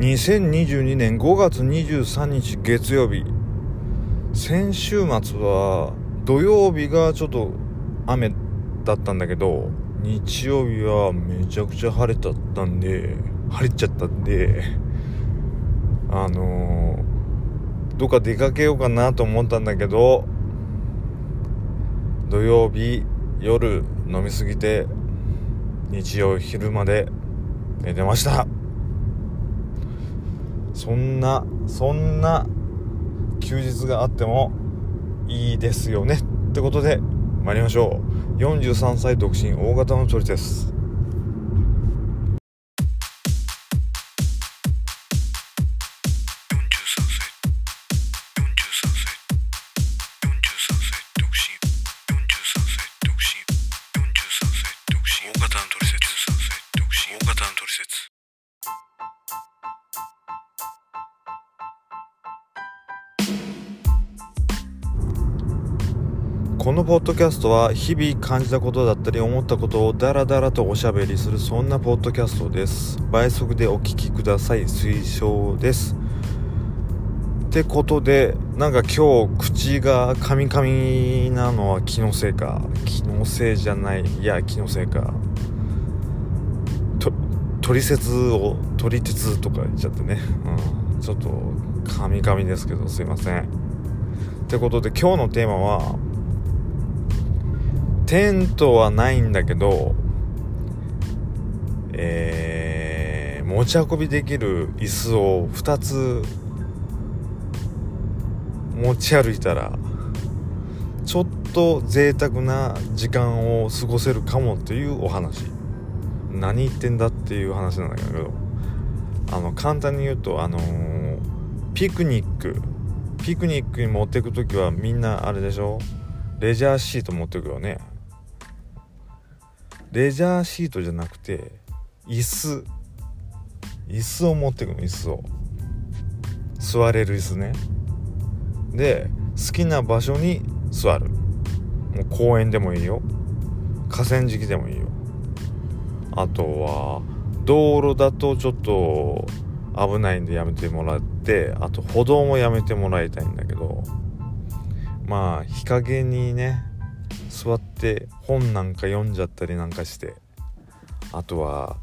2022年5月23日月曜日。先週末は土曜日がちょっと雨だったんだけど日曜日はめちゃくちゃ晴れちゃったんで晴れちゃったんであの、どっか出かけようかなと思ったんだけど土曜日夜飲みすぎて日曜昼まで寝てました。そんなそんな休日があってもいいですよね。ってことで参りましょう。43歳独身大型の鳥です。このポッドキャストは日々感じたことだったり思ったことをダラダラとおしゃべりするそんなポッドキャストです。倍速でお聞きください。推奨です。ってことでなんか今日口がカミカミなのは気のせいか？気のせいじゃない。いや気のせいか。と取説を取り鉄とか言っちゃってね、うん、ちょっとカミカミですけどすいません。ってことで今日のテーマはテントはないんだけど、えー、持ち運びできる椅子を2つ持ち歩いたらちょっと贅沢な時間を過ごせるかもっていうお話。何言ってんだっていう話なんだけどあの簡単に言うとあのー、ピクニック。ピクニックに持っていく時はみんなあれでしょ？レジャーシート持ってくよね。レジャーシートじゃなくて椅子。椅子を持ってくの椅子を。座れる椅子ね。で好きな場所に座る。もう公園でもいいよ。河川敷でもいいよ。あとは道路だとちょっと危ないんでやめてもらってあと歩道もやめてもらいたいんだけど。まあ日陰にね座って本なんか読んじゃったりなんかしてあとは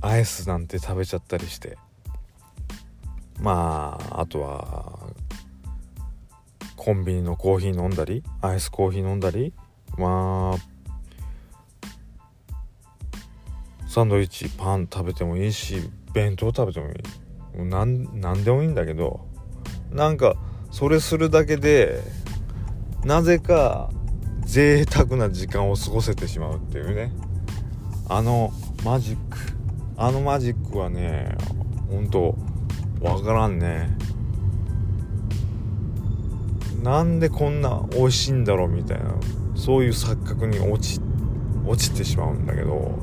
アイスなんて食べちゃったりして。まああとはコンビニのコーヒー飲んだりアイスコーヒー飲んだりまあサンドイッチパン食べてもいいし弁当食べてもいい。何でもいいんだけどなんかそれするだけでなぜか贅沢な時間を過ごせてしまうっていうね。あのマジック。あのマジックはねほんとわからんね。なんでこんな美味しいんだろうみたいなそういう錯覚に落ち落ちてしまうんだけど。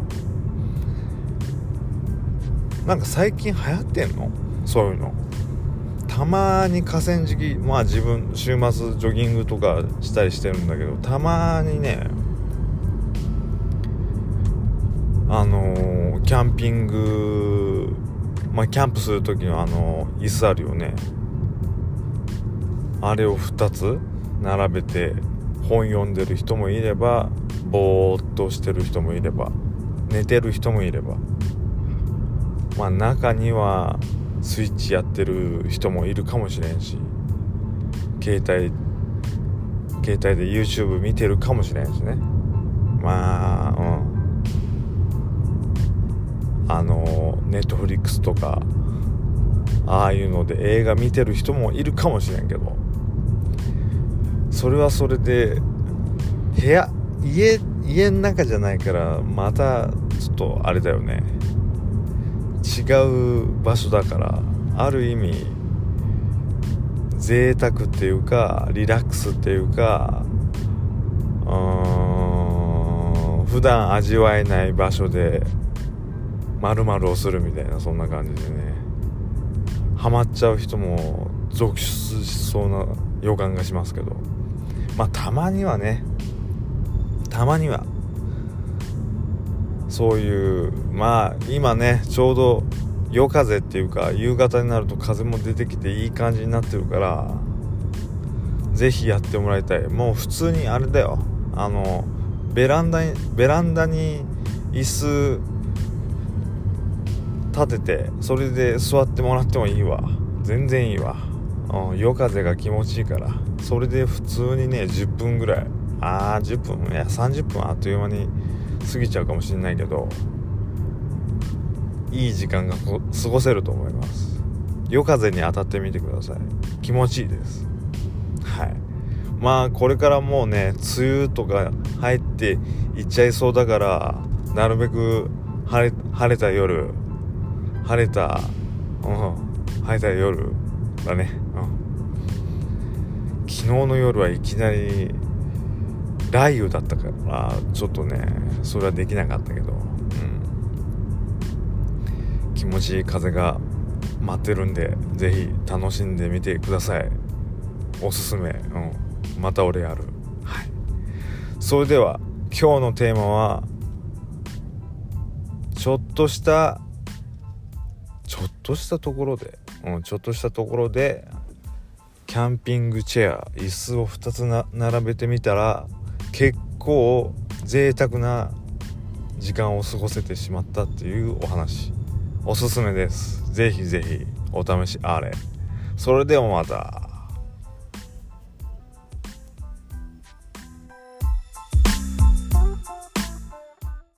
なんか最近流行ってんの？そういうの。たまに河川敷まあ自分週末ジョギングとかしたりしてるんだけどたまにねあのー、キャンピングまあキャンプする時のあの椅子あるよね。あれを2つ並べて本読んでる人もいればぼーっとしてる人もいれば寝てる人もいれば。まあ中にはスイッチやってる人もいるかもしれんし携帯携帯で YouTube 見てるかもしれんしね。まあうん。あのネットフリックスとかああいうので映画見てる人もいるかもしれんけどそれはそれで部屋家家の中じゃないからまたちょっとあれだよね。違う場所だからある意味贅沢っていうかリラックスっていうかうーん普段味わえない場所で丸々をするみたいなそんな感じでね。ハマっちゃう人も続出しそうな予感がしますけど。まあたまにはね。たまには。そういうまあ今ねちょうど夜風っていうか夕方になると風も出てきていい感じになってるから是非やってもらいたい。もう普通にあれだよ。あのベランダにベランダに椅子立ててそれで座ってもらってもいいわ。全然いいわ、うん、夜風が気持ちいいから。それで普通にね10分ぐらい。ああ10分。いや30分あっという間に過ぎちゃうかもしれないけどいい時間が過ごせると思います。夜風に当たってみてください。気持ちいいです。はい。まあこれからもうね梅雨とか入っていっちゃいそうだからなるべく晴れ晴れた夜晴れたうん晴れた夜だね、うん、昨日の夜はいきなり雷雨だったからちょっとねそれはできなかったけど、うん、気持ちいい風が待ってるんで是非楽しんでみてください。おすすめ、うん、また俺やる。はい。それでは今日のテーマはちょっとしたちょっとしたところで、うん、ちょっとしたところでキャンピングチェア椅子を2つ並べてみたら結構贅沢な時間を過ごせてしまったっていうお話。おすすめです。ぜひぜひお試しあれ。それではまた。